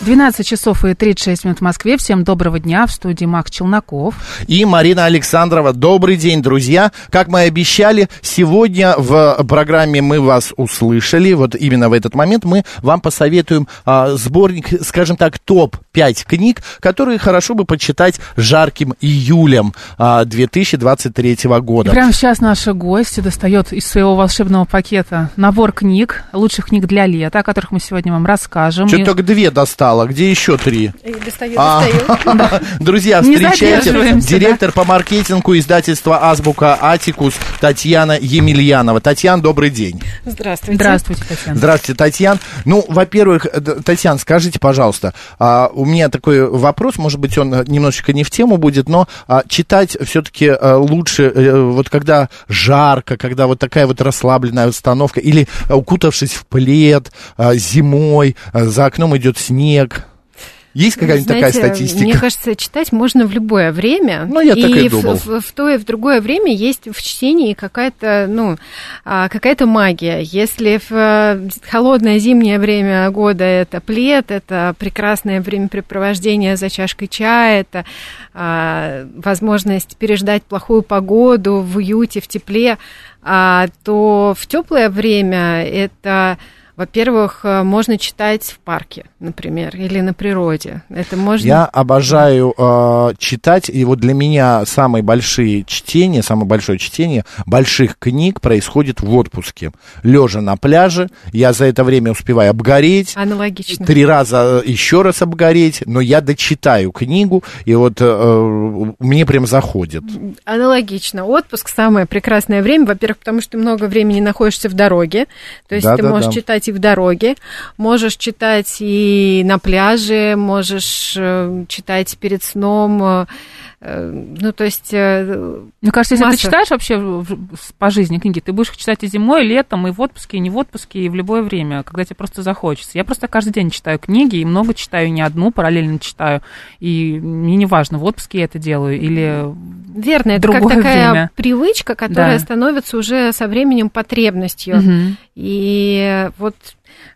12 часов и 36 минут в Москве. Всем доброго дня. В студии Макс Челноков. И Марина Александрова. Добрый день, друзья. Как мы и обещали, сегодня в программе «Мы вас услышали». Вот именно в этот момент мы вам посоветуем а, сборник, скажем так, топ-5 книг, которые хорошо бы почитать жарким июлем а, 2023 года. И прямо сейчас наша гостья достает из своего волшебного пакета набор книг, лучших книг для лета, о которых мы сегодня вам расскажем. Что И- только две достала, где еще три? Достаю, А, Друзья, встречайте директор по маркетингу издательства «Азбука Атикус» Татьяна Емельянова. Татьяна, добрый день. Здравствуйте. Здравствуйте, Татьяна. Здравствуйте, Татьяна. Ну, во-первых, э, Татьяна, скажите, пожалуйста, а, у меня такой вопрос, может быть, он э, немножечко не в тему будет, но а, читать все-таки лучше, э, вот когда жарко, когда вот такая вот расслабленная установка, или укутавшись в плед, зимой, за окном идет снег. Есть какая-нибудь такая статистика? Мне кажется, читать можно в любое время. Ну, я так и в- думал. В, в то и в другое время есть в чтении какая-то, ну, а, какая-то магия. Если в э, холодное зимнее время года это плед, это прекрасное времяпрепровождение за чашкой чая, это а, возможность переждать плохую погоду в уюте, в тепле, а, то в теплое время это во-первых, э, можно читать в парке, например, или на природе. Это можно... Я обожаю э, читать, и вот для меня самые большие чтения, самое большое чтение больших книг происходит в отпуске. Лежа на пляже, я за это время успеваю обгореть, Аналогично. три раза еще раз обгореть, но я дочитаю книгу, и вот э, мне прям заходит. Аналогично. Отпуск самое прекрасное время. Во-первых, потому что ты много времени находишься в дороге. То есть ты Да-да-да. можешь читать в дороге, можешь читать и на пляже, можешь э, читать перед сном. Ну, то есть... э, Мне кажется, если Масса. ты читаешь вообще по жизни книги, ты будешь их читать и зимой, и летом, и в отпуске, и не в отпуске, и в любое время, когда тебе просто захочется. Я просто каждый день читаю книги, и много читаю, не одну, параллельно читаю. И мне не важно, в отпуске я это делаю или... Верно, это как такая время. привычка, которая Да. становится уже со временем потребностью. Мгм. И вот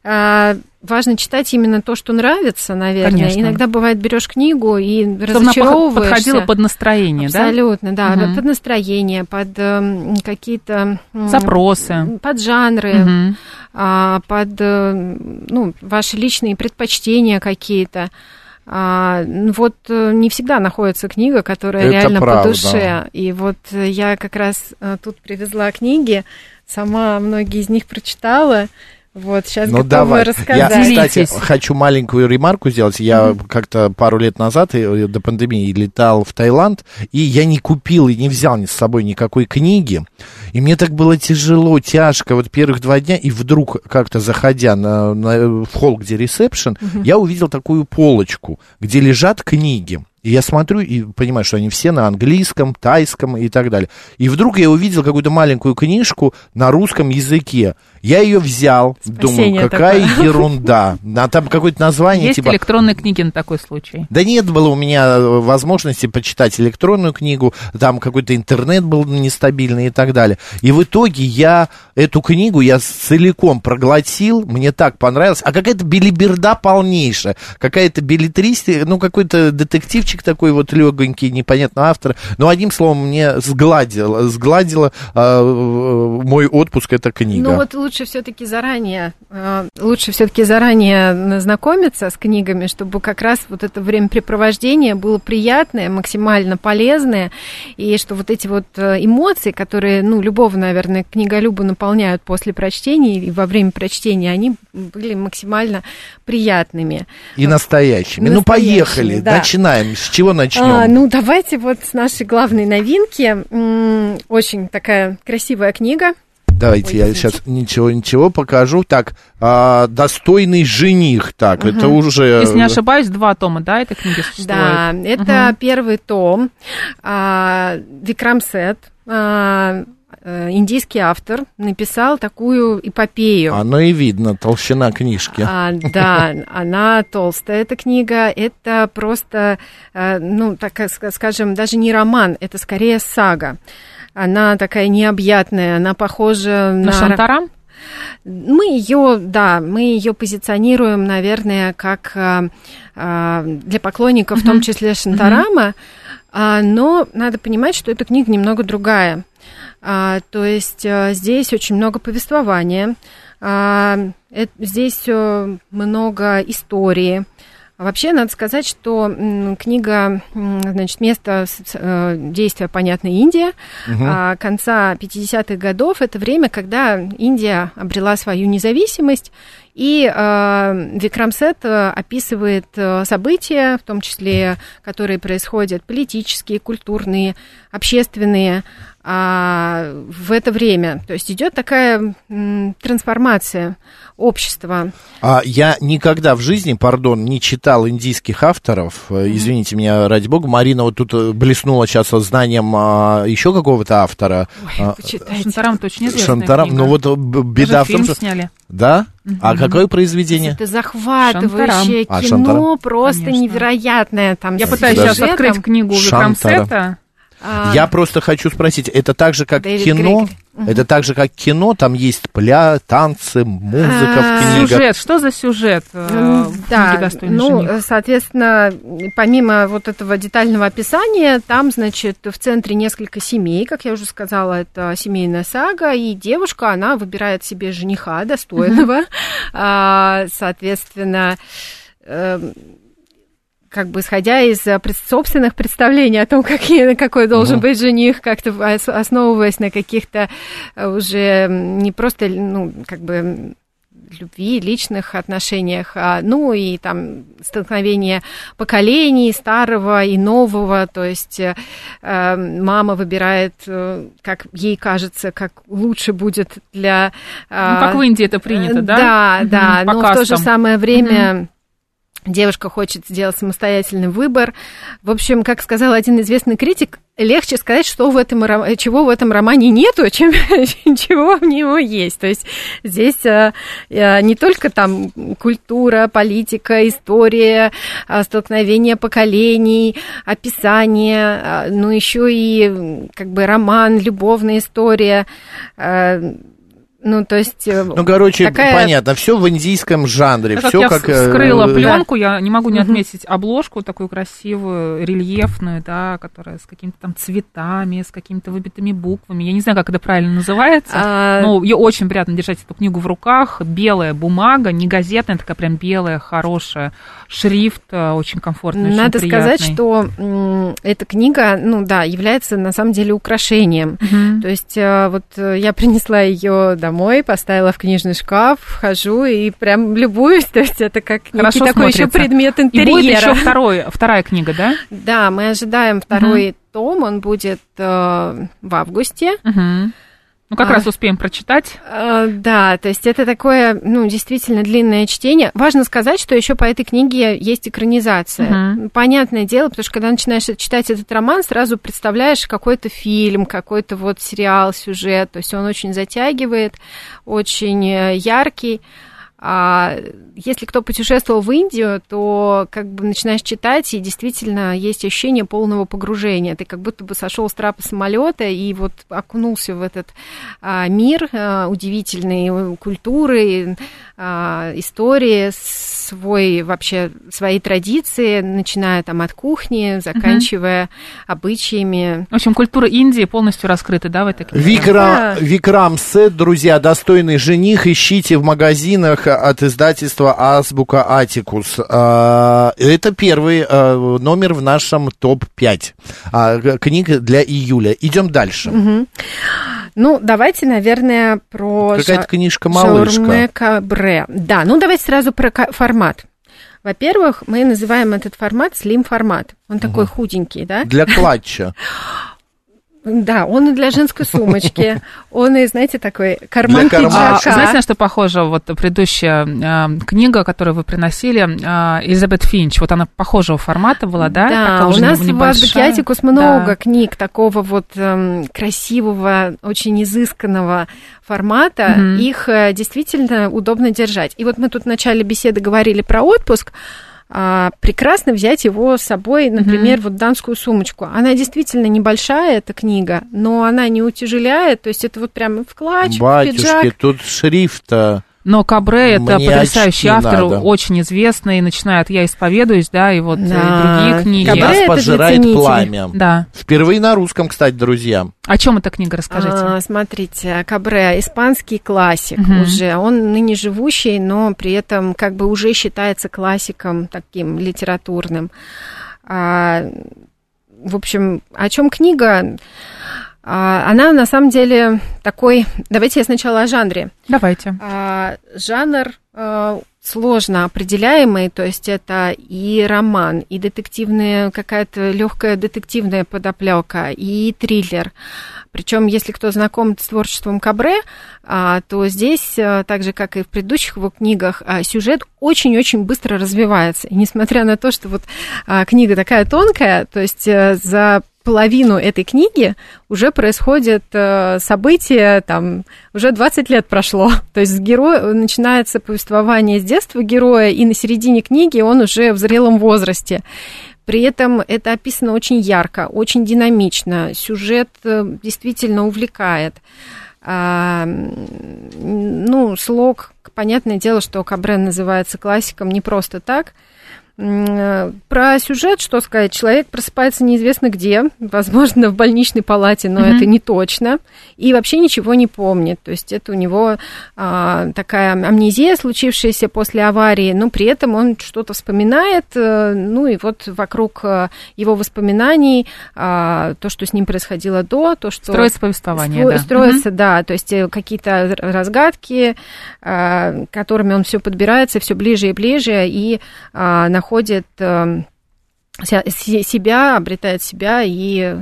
а, важно читать именно то, что нравится, наверное. Конечно. Иногда бывает, берешь книгу и Чтобы разочаровываешься. подходила под настроение, да? Абсолютно, да, Мгм. под настроение, под эм, какие-то м, Запросы. под жанры, Мгм. а, под э, ну, ваши личные предпочтения какие-то. А, ну, вот э, не всегда находится книга, которая Это реально правда. по душе. И вот э, я как раз э, тут привезла книги, сама многие из них прочитала. Вот, сейчас Ну готова давай. Я, рассказать. кстати, Делитесь. хочу маленькую ремарку сделать. Я как-то пару лет назад, э, до пандемии, летал в Таиланд, и я не купил и не взял ни с собой никакой книги. И мне так было тяжело, тяжко вот первых два дня, и вдруг как-то заходя на, на- в холл, где ресепшн, я увидел такую полочку, где лежат книги. И я смотрю и понимаю, что они все на английском, тайском и так далее. И вдруг я увидел какую-то маленькую книжку на русском языке. Я ее взял, Спасение думаю, какая такое. ерунда. А там какое-то название Есть типа... электронные книги на такой случай. Да нет было у меня э, возможности почитать электронную книгу, там какой-то интернет был нестабильный и так далее. И в итоге я эту книгу я целиком проглотил, мне так понравилось. А какая-то билиберда полнейшая, какая-то билетристика, ну какой-то детективчик такой вот легонький, непонятно автор. Но одним словом мне сгладило, сгладило э, э, мой отпуск эта книга. Ну вот лучше все-таки заранее, э, лучше все-таки заранее знакомиться с книгами, чтобы как раз вот это времяпрепровождение было приятное, максимально полезное, и что вот эти вот э, эмоции, которые, ну, любого, наверное, книголюба наполняют после прочтения и во время прочтения, они были максимально приятными. И настоящими. Ну, Настоящими, поехали, да. начинаем. С чего начнем? А, ну, давайте вот с нашей главной новинки. Очень такая красивая книга. Давайте Ой, я извините. сейчас ничего, ничего покажу. Так, а, достойный жених. Так, это уже... Если не ошибаюсь, два тома, да, этой книги существует? Да, это первый том. А, Викрам Сет, а, э, индийский автор, написал такую эпопею. Оно и видно, толщина книжки. А, да, она толстая, эта книга. Это просто, э, ну, так ска- скажем, даже не роман, это скорее сага. Она такая необъятная, она похожа На на... Шантарам? Мы ее, да, мы ее позиционируем, наверное, как для поклонников, в том числе Шантарама, А, но надо понимать, что эта книга немного другая. А, то есть а, здесь очень много повествования, а, э- здесь э, много истории. Вообще, надо сказать, что книга, значит, место э, действия, понятно, Индия. А конца 50-х годов это время, когда Индия обрела свою независимость, и э, Викрам Сет э, описывает э, события, в том числе, которые происходят политические, культурные, общественные, а, в это время. То есть идет такая м, трансформация общества. А я никогда в жизни, пардон, не читал индийских авторов. Э, Извините меня, ради бога. Марина вот тут э, блеснула сейчас знанием а, еще какого-то автора. А. Шантарам это очень известная Шантарам. книга. Ну вот э, беда Даже в том, фильм что... сняли. Да? А какое произведение? Это захватывающее А, кино, Шантарам. просто Конечно. невероятное. Там Я пытаюсь сейчас открыть книгу Шантарам. Викрамсета. А, Я просто хочу спросить, это так же, как Дэвид кино? Грегори. Это так же, как кино? Там есть пля, танцы, музыка А, в книгах? Сюжет, что за сюжет э, Да, книге «Достойный ну, жених»? э, соответственно, помимо вот этого детального описания, там, значит, в центре несколько семей, как я уже сказала, это семейная сага, и девушка, она выбирает себе жениха достойного, А, соответственно, эм, как бы исходя из э, собственных представлений о том, какие, какой должен быть жених, как-то ос- основываясь на каких-то э, уже не просто, ну, как бы любви, личных отношениях, а, ну и там столкновение поколений старого и нового, то есть э, э, мама выбирает, э, как ей кажется, как лучше будет для... Ну, как в Индии это принято, да? Да, да, по но в то же самое время... Девушка хочет сделать самостоятельный выбор. В общем, как сказал один известный критик, легче сказать, что в этом, чего в этом романе нету, чем чего в него есть. То есть здесь э, э, не только там культура, политика, история, а, столкновение поколений, описание, а, но еще и как бы роман, любовная история. э, Ну, то есть... э, Ну, короче, такая- понятно, все в индийском жанре, Так все как я как... э, вскрыла э, пленку, я не могу не отметить обложку такую красивую, рельефную, да, которая с какими-то там цветами, с какими-то выбитыми буквами. Я не знаю, как это правильно называется. А, Но ее очень приятно держать эту книгу в руках. Белая бумага, не газетная, такая прям белая, хорошая. Шрифт очень комфортный, очень Надо сказать, приятный. что эта книга, ну да, является на самом деле украшением. Мгм. То есть вот я принесла ее домой, поставила в книжный шкаф, вхожу и прям любуюсь. То есть это как некий Хорошо такой еще предмет И будет еще интерьера. второй, вторая книга, да? Да, мы ожидаем второй том, он будет э, в августе. Мгм. Ну, как А. раз успеем прочитать. Э, Да, то есть это такое, ну, действительно длинное чтение. Важно сказать, что еще по этой книге есть экранизация. Мгм. Понятное дело, потому что когда начинаешь читать этот роман, сразу представляешь какой-то фильм, какой-то вот сериал, сюжет. То есть он очень затягивает, очень э, яркий. А если кто путешествовал в Индию, то как бы начинаешь читать, и действительно есть ощущение полного погружения. Ты как будто бы сошел с трапа самолета и вот окунулся в этот а, мир а, удивительной э, культуры, а, истории, свой вообще свои традиции, начиная там от кухни, заканчивая обычаями. В общем, культура Индии полностью раскрыта, да, в этой книге? Викрам, Да. Викрам Сет, друзья, достойный жених, ищите в магазинах от издательства Азбука Атикус. А, Это первый а, номер в нашем топ-5 а, книг для июля. Идем дальше. Ну, давайте, наверное, про Какая-то жа- книжка малышка. Шаурме Кабре. Да, ну давайте сразу про формат. Во-первых, мы называем этот формат слим-формат. Он такой худенький, да? Для клатча. Да, он и для женской сумочки, он и, знаете, такой карман Для кармана. А, пиджака. знаете, на что похожа вот предыдущая э, книга, которую вы приносили, э, Элизабет Финч, вот она похожего формата была, да? Да, Такая у уже нас в небольшая. Абрикиатикус много Да. книг такого вот эм, красивого, очень изысканного формата. Мгм. Их э, действительно удобно держать. И вот мы тут в начале беседы говорили про отпуск. А, прекрасно взять его с собой, например, вот дамскую сумочку. Она действительно небольшая, эта книга, но она не утяжеляет, то есть это вот прямо в клатч, в Батюшки, пиджак. тут шрифта. Но Кабре это Мне потрясающий автор, надо. очень известный, начиная от «Я исповедуюсь», да, и вот э, Да. другие книги. Кабре Нас это пожирает ценителей. пламя. Да. Впервые на русском, кстати, друзья. О чем эта книга, расскажите? А, смотрите, Кабре, испанский классик Мгм. уже. Он ныне живущий, но при этом как бы уже считается классиком таким литературным. А, в общем, о чем книга? А, она на самом деле такой... Давайте я сначала о жанре. Давайте. А, жанр а, сложно определяемый, то есть это и роман, и детективная какая-то легкая детективная подоплека, и триллер. Причем, если кто знаком с творчеством Кабре, а, то здесь, а, так же как и в предыдущих его книгах, сюжет очень-очень быстро развивается. И несмотря на то, что вот книга такая тонкая, то есть э, за половину этой книги уже происходят э, события, там, уже 20 лет прошло. То есть герой, начинается повествование с детства героя, и на середине книги он уже в зрелом возрасте. При этом это описано очень ярко, очень динамично. Сюжет э, действительно увлекает. А, ну, слог, понятное дело, что Кабрен называется классиком не просто так. Э, Про сюжет, что сказать, человек просыпается неизвестно где, возможно, в больничной палате, но Мгм. это не точно, и вообще ничего не помнит. То есть это у него а, такая амнезия, случившаяся после аварии, но при этом он что-то вспоминает, э, ну и вот вокруг э, его воспоминаний а, то, что с ним происходило до, то, что... Строится повествование, Стро- да. Строится, да, то есть какие-то разгадки, а, которыми он все подбирается все ближе и ближе и а, находит э, се- себя, обретает себя и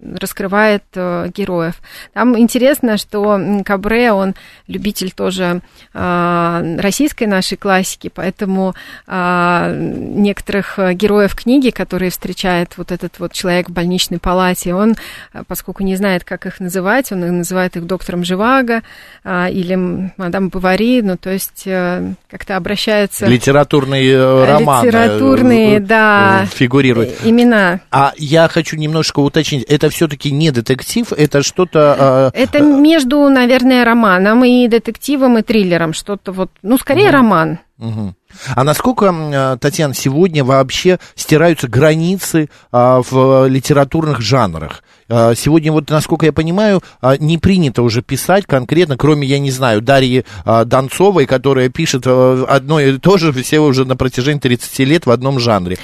раскрывает э, героев. Там интересно, что Кабре, он любитель тоже э, российской нашей классики, поэтому э, некоторых героев книги, которые встречает вот этот вот человек в больничной палате, он, э, поскольку не знает, как их называть, он называет их доктором Живаго э, или мадам Бавари, ну, то есть э, как-то обращается... Литературный э, роман. э, Литературные, э, да. Фигурирует. э, Имена. А я хочу немножко уточнить, это все-таки не детектив, это что-то... э, Это между, наверное, романом и детективом и триллером. Что-то вот, ну, скорее роман. Мгм. А насколько, э, Татьяна, сегодня вообще стираются границы а, в литературных жанрах? А, Сегодня, вот, насколько я понимаю, а, не принято уже писать конкретно, кроме, я не знаю, Дарьи а, Донцовой, которая пишет э, одно и то же все уже на протяжении 30 лет в одном жанре.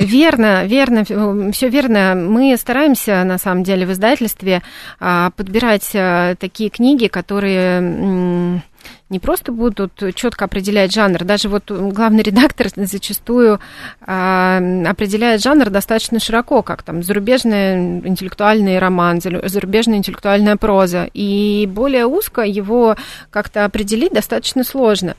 Верно, верно, все верно. Мы стараемся, на самом деле, в издательстве а, подбирать а, такие книги, которые не просто будут четко определять жанр, даже вот главный редактор зачастую а, определяет жанр достаточно широко, как там зарубежный интеллектуальный роман, зару- зарубежная интеллектуальная проза, и более узко его как-то определить достаточно сложно.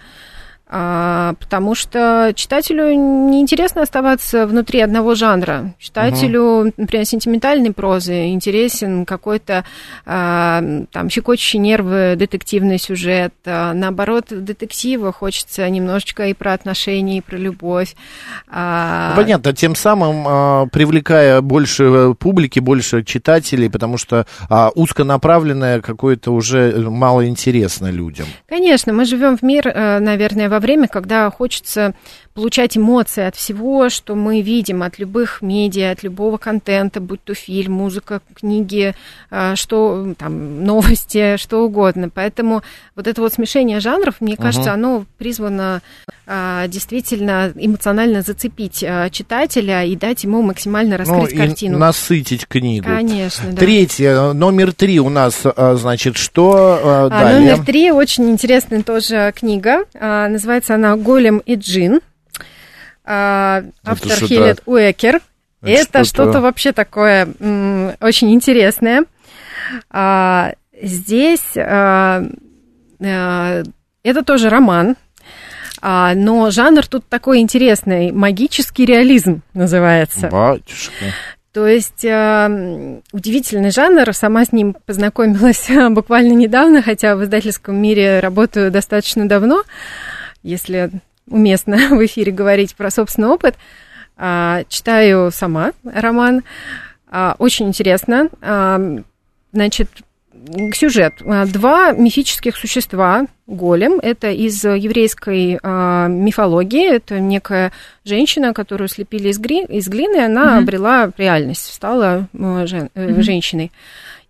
Потому что читателю неинтересно оставаться внутри одного жанра. Читателю, например, сентиментальной прозы интересен какой-то а, там щекочущий нервы детективный сюжет. А, наоборот, детектива хочется немножечко и про отношения, и про любовь. А, Понятно, тем самым а, привлекая больше э, публики, больше читателей, потому что а, узконаправленное какое-то уже мало интересно людям. Конечно, мы живем в мир, э, наверное, во время, когда хочется получать эмоции от всего, что мы видим, от любых медиа, от любого контента, будь то фильм, музыка, книги, э, что там новости, что угодно. Поэтому вот это вот смешение жанров, мне кажется, оно призвано э, действительно эмоционально зацепить э, читателя и дать ему максимально раскрыть ну, картину. насытить книгу. Конечно, да. Третье, номер три у нас, а, значит, что а, А, номер три очень интересная тоже книга. А, называется она «Голем и Джин». А, автор Хилет Уэкер. Это Это что-то- что-то вообще такое м, очень интересное. А, Здесь а, а, это тоже роман, а, но жанр тут такой интересный, магический реализм называется. Батюшка. То есть э, удивительный жанр. Сама с ним познакомилась буквально недавно, хотя в издательском мире работаю достаточно давно, если уместно в эфире говорить про собственный опыт. А, читаю сама роман. А, очень интересно. А, значит, сюжет. Два мифических существа, голем, это из еврейской мифологии, это некая женщина, которую слепили из, гри- из глины, она Мгм. обрела реальность, стала э, женщиной.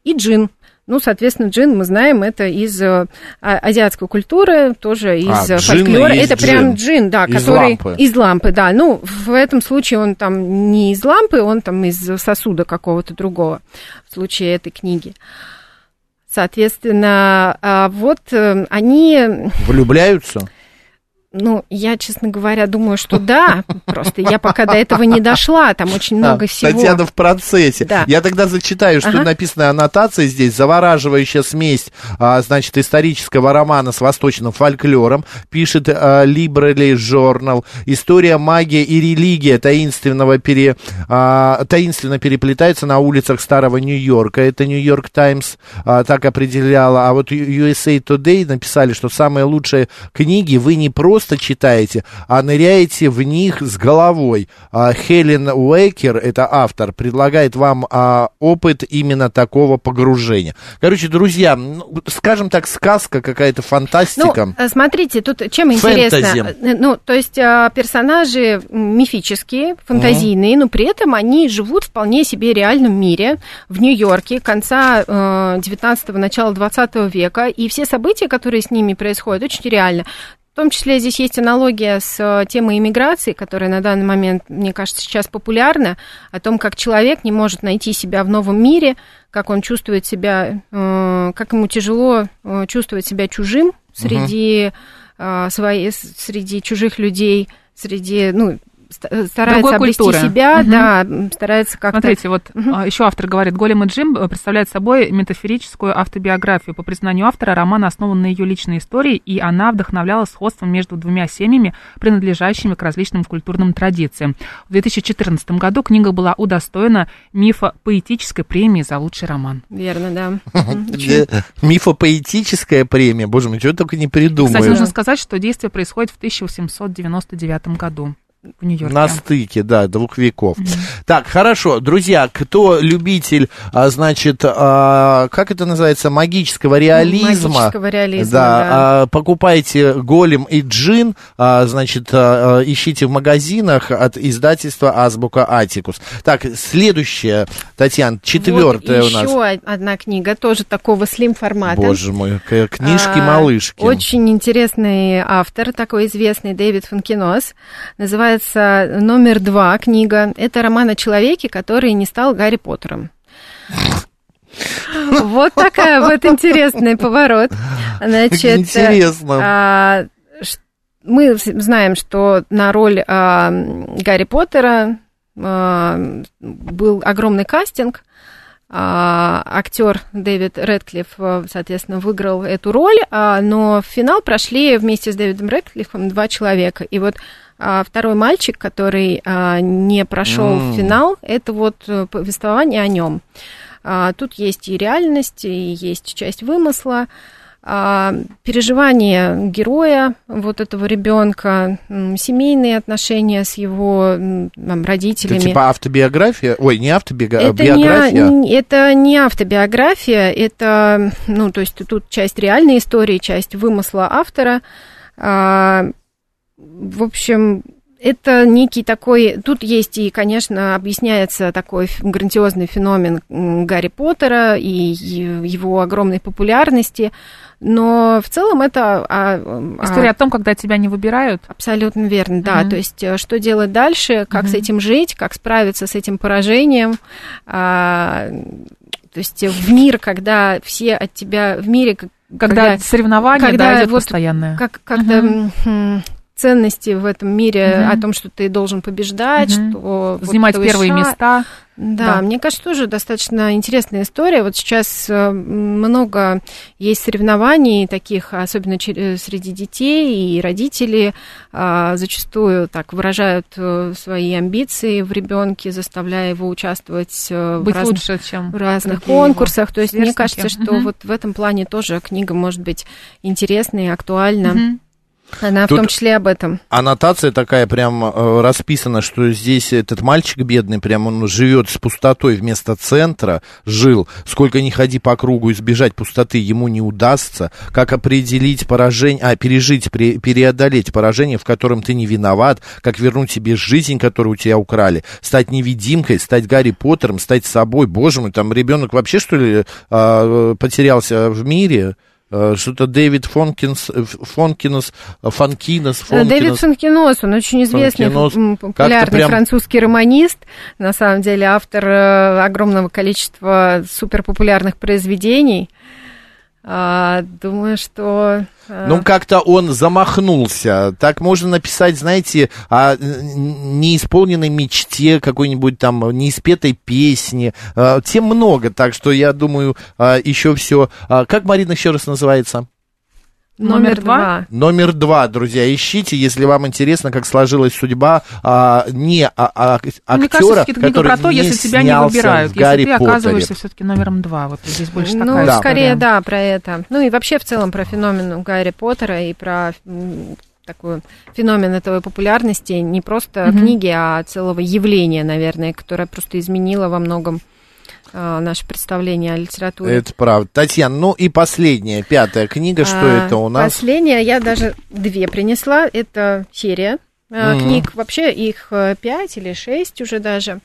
И джин. Ну, соответственно, джин, мы знаем, это из э, а- азиатской культуры, тоже из А, э, джин фольклора. Это прям джин. джин, да, Из который... лампы. Из лампы, да. Ну, в этом случае он там не из лампы, он там из сосуда какого-то другого, в случае этой книги. Соответственно, а, вот э, они, Влюбляются? Ну, я, честно говоря, думаю, что да, просто я пока до этого не дошла, там очень много А, всего. Татьяна в процессе. Да. Я тогда зачитаю, что Ага. написано аннотация здесь. Завораживающая смесь, а, значит, исторического романа с восточным фольклором. Пишет а, Liberally Journal. История, магия и религия таинственного пере, а, таинственно переплетаются на улицах старого Нью-Йорка. Это Нью-Йорк Таймс а, так определяла. А вот USA Today написали, что самые лучшие книги вы не просто читаете, а ныряете в них с головой. А, Хелен Уэкер, это автор, предлагает вам а, опыт именно такого погружения. Короче, друзья, ну, скажем так, сказка какая-то, фантастика. Ну, смотрите, тут чем Фэнтези. интересно. Э, Ну, то есть э, персонажи мифические, фантазийные, но при этом они живут вполне себе реальном мире в Нью-Йорке конца э, 19-го, начала 20 века, и все события, которые с ними происходят, очень реально. В том числе здесь есть аналогия с э, темой иммиграции, которая на данный момент, мне кажется, сейчас популярна, о том, как человек не может найти себя в новом мире, как он чувствует себя, э, как ему тяжело э, чувствовать себя чужим среди, э, своей, среди чужих людей, среди, ну, старается Другой обрести культуры. себя, Мгм. да, старается как-то... Смотрите, вот Мгм. а, еще автор говорит, Голем и Джим э, представляют собой метафорическую автобиографию. По признанию автора, роман основан на ее личной истории, и она вдохновляла сходством между двумя семьями, принадлежащими к различным культурным традициям. В 2014 году книга была удостоена мифа поэтической премии за лучший роман. Верно, да. Мифопоэтическая премия. Боже мой, чего только не Кстати, придумаешь. нужно сказать, что действие происходит в 1899 году в Нью-Йорке. На стыке, да, двух веков. Так, хорошо, друзья, кто любитель, а, значит, а, как это называется, магического реализма? Магического реализма, Да, да. а, покупайте Голем и Джин, а, значит, а, а, ищите в магазинах от издательства Азбука Атикус. Так, следующая, Татьяна, четвертая вот у нас. еще одна книга, тоже такого слим-формата. Боже мой, к- А, книжки-малышки. Очень интересный автор, такой известный Дэвид Фанкинос. Называется «Номер два» книга. Это роман о человеке, который не стал Гарри Поттером. Вот такая вот интересный поворот. Значит, Интересно. а, мы знаем, что на роль а, Гарри Поттера а, был огромный кастинг. А, актер Дэвид Редклифф, а, соответственно, выиграл эту роль, а, но в финал прошли вместе с Дэвидом Редклиффом два человека. И вот а, второй мальчик, который а, не прошел в финал, это вот э, повествование о нем. А, Тут есть и реальность, и есть часть вымысла. А, переживания героя, вот этого ребенка, семейные отношения с его там, Это родителями. типа автобиография? Ой, не автобиография, Это не, это не автобиография, это, ну, то есть тут часть реальной истории, часть вымысла автора. А, в общем, это некий такой... Тут есть и, конечно, объясняется такой грандиозный феномен Гарри Поттера и его огромной популярности, но в целом это... а, а, История о том, когда тебя не выбирают. Абсолютно верно, да. Мгм. То есть, э, что делать дальше, как с Мгм. этим жить, как справиться с этим поражением. А, то есть, в мир, когда все от тебя в мире, к- Когда, соревнования, когда да, идет вот постоянное. как, как-то м, ценности в этом мире, Мгм. о том, что ты должен побеждать, Мгм. что вот Занимать твой первые шаг- места. Да, Да. мне кажется, тоже достаточно интересная история. Вот сейчас э, много есть соревнований таких, особенно э, среди детей, и родители а, зачастую так выражают э, свои амбиции в ребенке, заставляя его участвовать э, в Быть разных лучше, чем в разных другие его конкурсах. То есть мне сверстники. кажется, что Мгм. вот в этом плане тоже книга может быть интересной и актуальна. Мгм. Она Тут- в том числе об этом. Аннотация такая прям э, расписана, что здесь этот мальчик бедный, прям он живет с пустотой вместо центра, жил. Сколько ни ходи по кругу, избежать пустоты ему не удастся. Как определить поражение, а, пережить, пре- преодолеть поражение, в котором ты не виноват, как вернуть себе жизнь, которую у тебя украли, стать невидимкой, стать Гарри Поттером, стать собой. Боже мой, там ребенок вообще, что ли, а, потерялся в мире? Э, Что-то Дэвид Фонкинс, э, Фонкинос, э, Фонкинос, Э, Дэвид Фонкинос. Он очень известный, Как-то популярный прям- французский романист, на самом деле автор огромного количества суперпопулярных произведений. А, думаю, что... э, Ну, как-то он замахнулся. Так можно написать, знаете, о неисполненной мечте, какой-нибудь там неиспетой песни. А, Тем много, так что я думаю, еще все. Как Марина еще раз называется? Номер два. Номер два, друзья, ищите, если вам интересно, как сложилась судьба а, не а, а, актера, Мне кажется, все-таки книга который про то, не если тебя не выбирают, если ты Поттере. оказываешься все-таки номером два. Вот здесь больше ну, такая Да. скорее, да, про это. Ну и вообще в целом про феномен Гарри Поттера и про такой феномен этого популярности не просто Мгм. книги, а целого явления, наверное, которое просто изменило во многом а, наше представление о литературе. Это правда. Татьяна, ну и последняя, пятая книга, что А, это у нас? Последняя, я даже две принесла. Это серия а, Мгм. книг. Вообще их э, пять или шесть уже даже.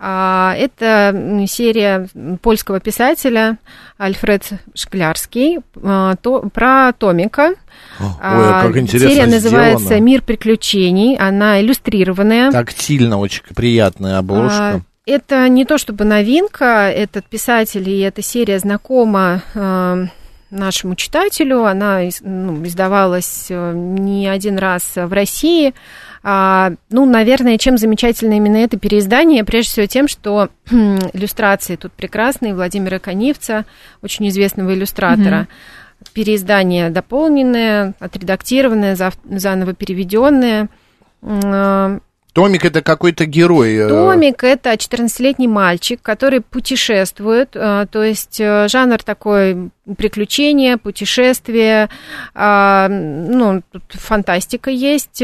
А, Это серия польского писателя Альфред Шклярский а, то- про Томика. Ой, А, как интересно Серия называется сделано. «Мир приключений». Она иллюстрированная. Тактильно очень приятная обложка. Это не то чтобы новинка, этот писатель и эта серия знакома э, нашему читателю. Она ну, издавалась э, не один раз в России. А, ну, наверное, чем замечательно именно это переиздание? Прежде всего тем, что иллюстрации тут прекрасные. Владимира Конивца, очень известного иллюстратора. Переиздание дополненное, отредактированное, заново переведенное. Томик это какой-то герой. э, Томик это 14-летний мальчик, который путешествует, э, то есть э, жанр такой приключения, путешествия, ну, тут фантастика есть.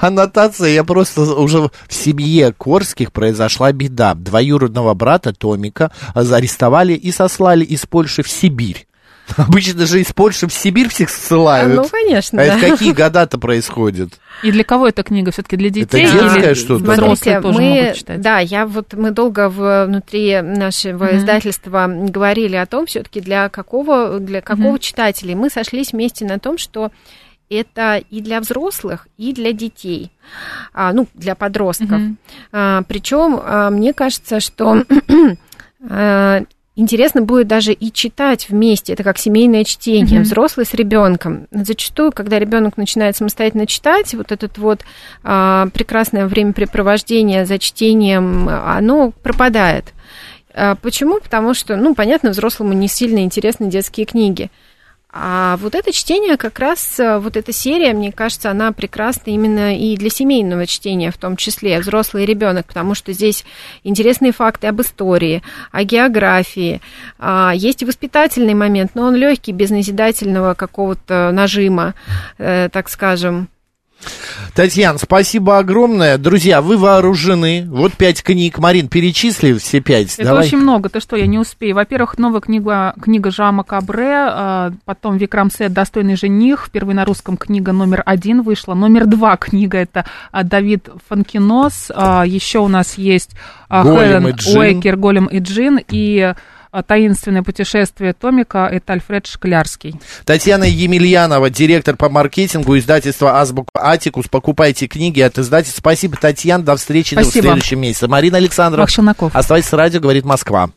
Аннотация, я просто уже в семье Корских произошла беда. Двоюродного брата Томика арестовали и сослали из Польши в Сибирь. Обычно же из Польши в Сибирь всех ссылают. Ну, конечно, А да. это какие года-то происходят? И для кого эта книга? Все-таки для детей детское или что-то? взрослые Смотрите, тоже мы, могут читать? да, я вот мы долго внутри нашего издательства говорили о том, все-таки для какого для какого читателя. Мы сошлись вместе на том, что это и для взрослых, и для детей, а, ну для подростков. Мгм. причем мне кажется, что а, интересно будет даже и читать вместе. Это как семейное чтение, Мгм. взрослый с ребенком. Зачастую, когда ребенок начинает самостоятельно читать, вот этот вот а, прекрасное времяпрепровождение за чтением, оно пропадает. А, Почему? Потому что, ну, понятно, взрослому не сильно интересны детские книги. А вот это чтение, как раз а, вот эта серия, мне кажется, она прекрасна именно и для семейного чтения, в том числе взрослый ребенок, потому что здесь интересные факты об истории, о географии. А, Есть и воспитательный момент, но он легкий, без назидательного какого-то нажима, э, так скажем. Татьяна, спасибо огромное. Друзья, вы вооружены. Вот пять книг. Марин, перечисли все пять. Это Давай. очень много, ты что, я не успею. Во-первых, новая книга, книга Жама Кабре, а, потом Викрам Сет «Достойный жених», впервые на русском книга номер один вышла. Номер два книга это а, Давид Фанкинос, а, еще у нас есть Голем Хелен Джин. Уэйкер, Голем и Джин, и «Таинственное путешествие Томика» это Альфред Шклярский. Татьяна Емельянова, директор по маркетингу издательства Азбука Атикус. Покупайте книги от издательства. Спасибо, Татьяна. До встречи в Спасибо. следующем месяце. Марина Челноков. Оставайтесь с радио, говорит Москва.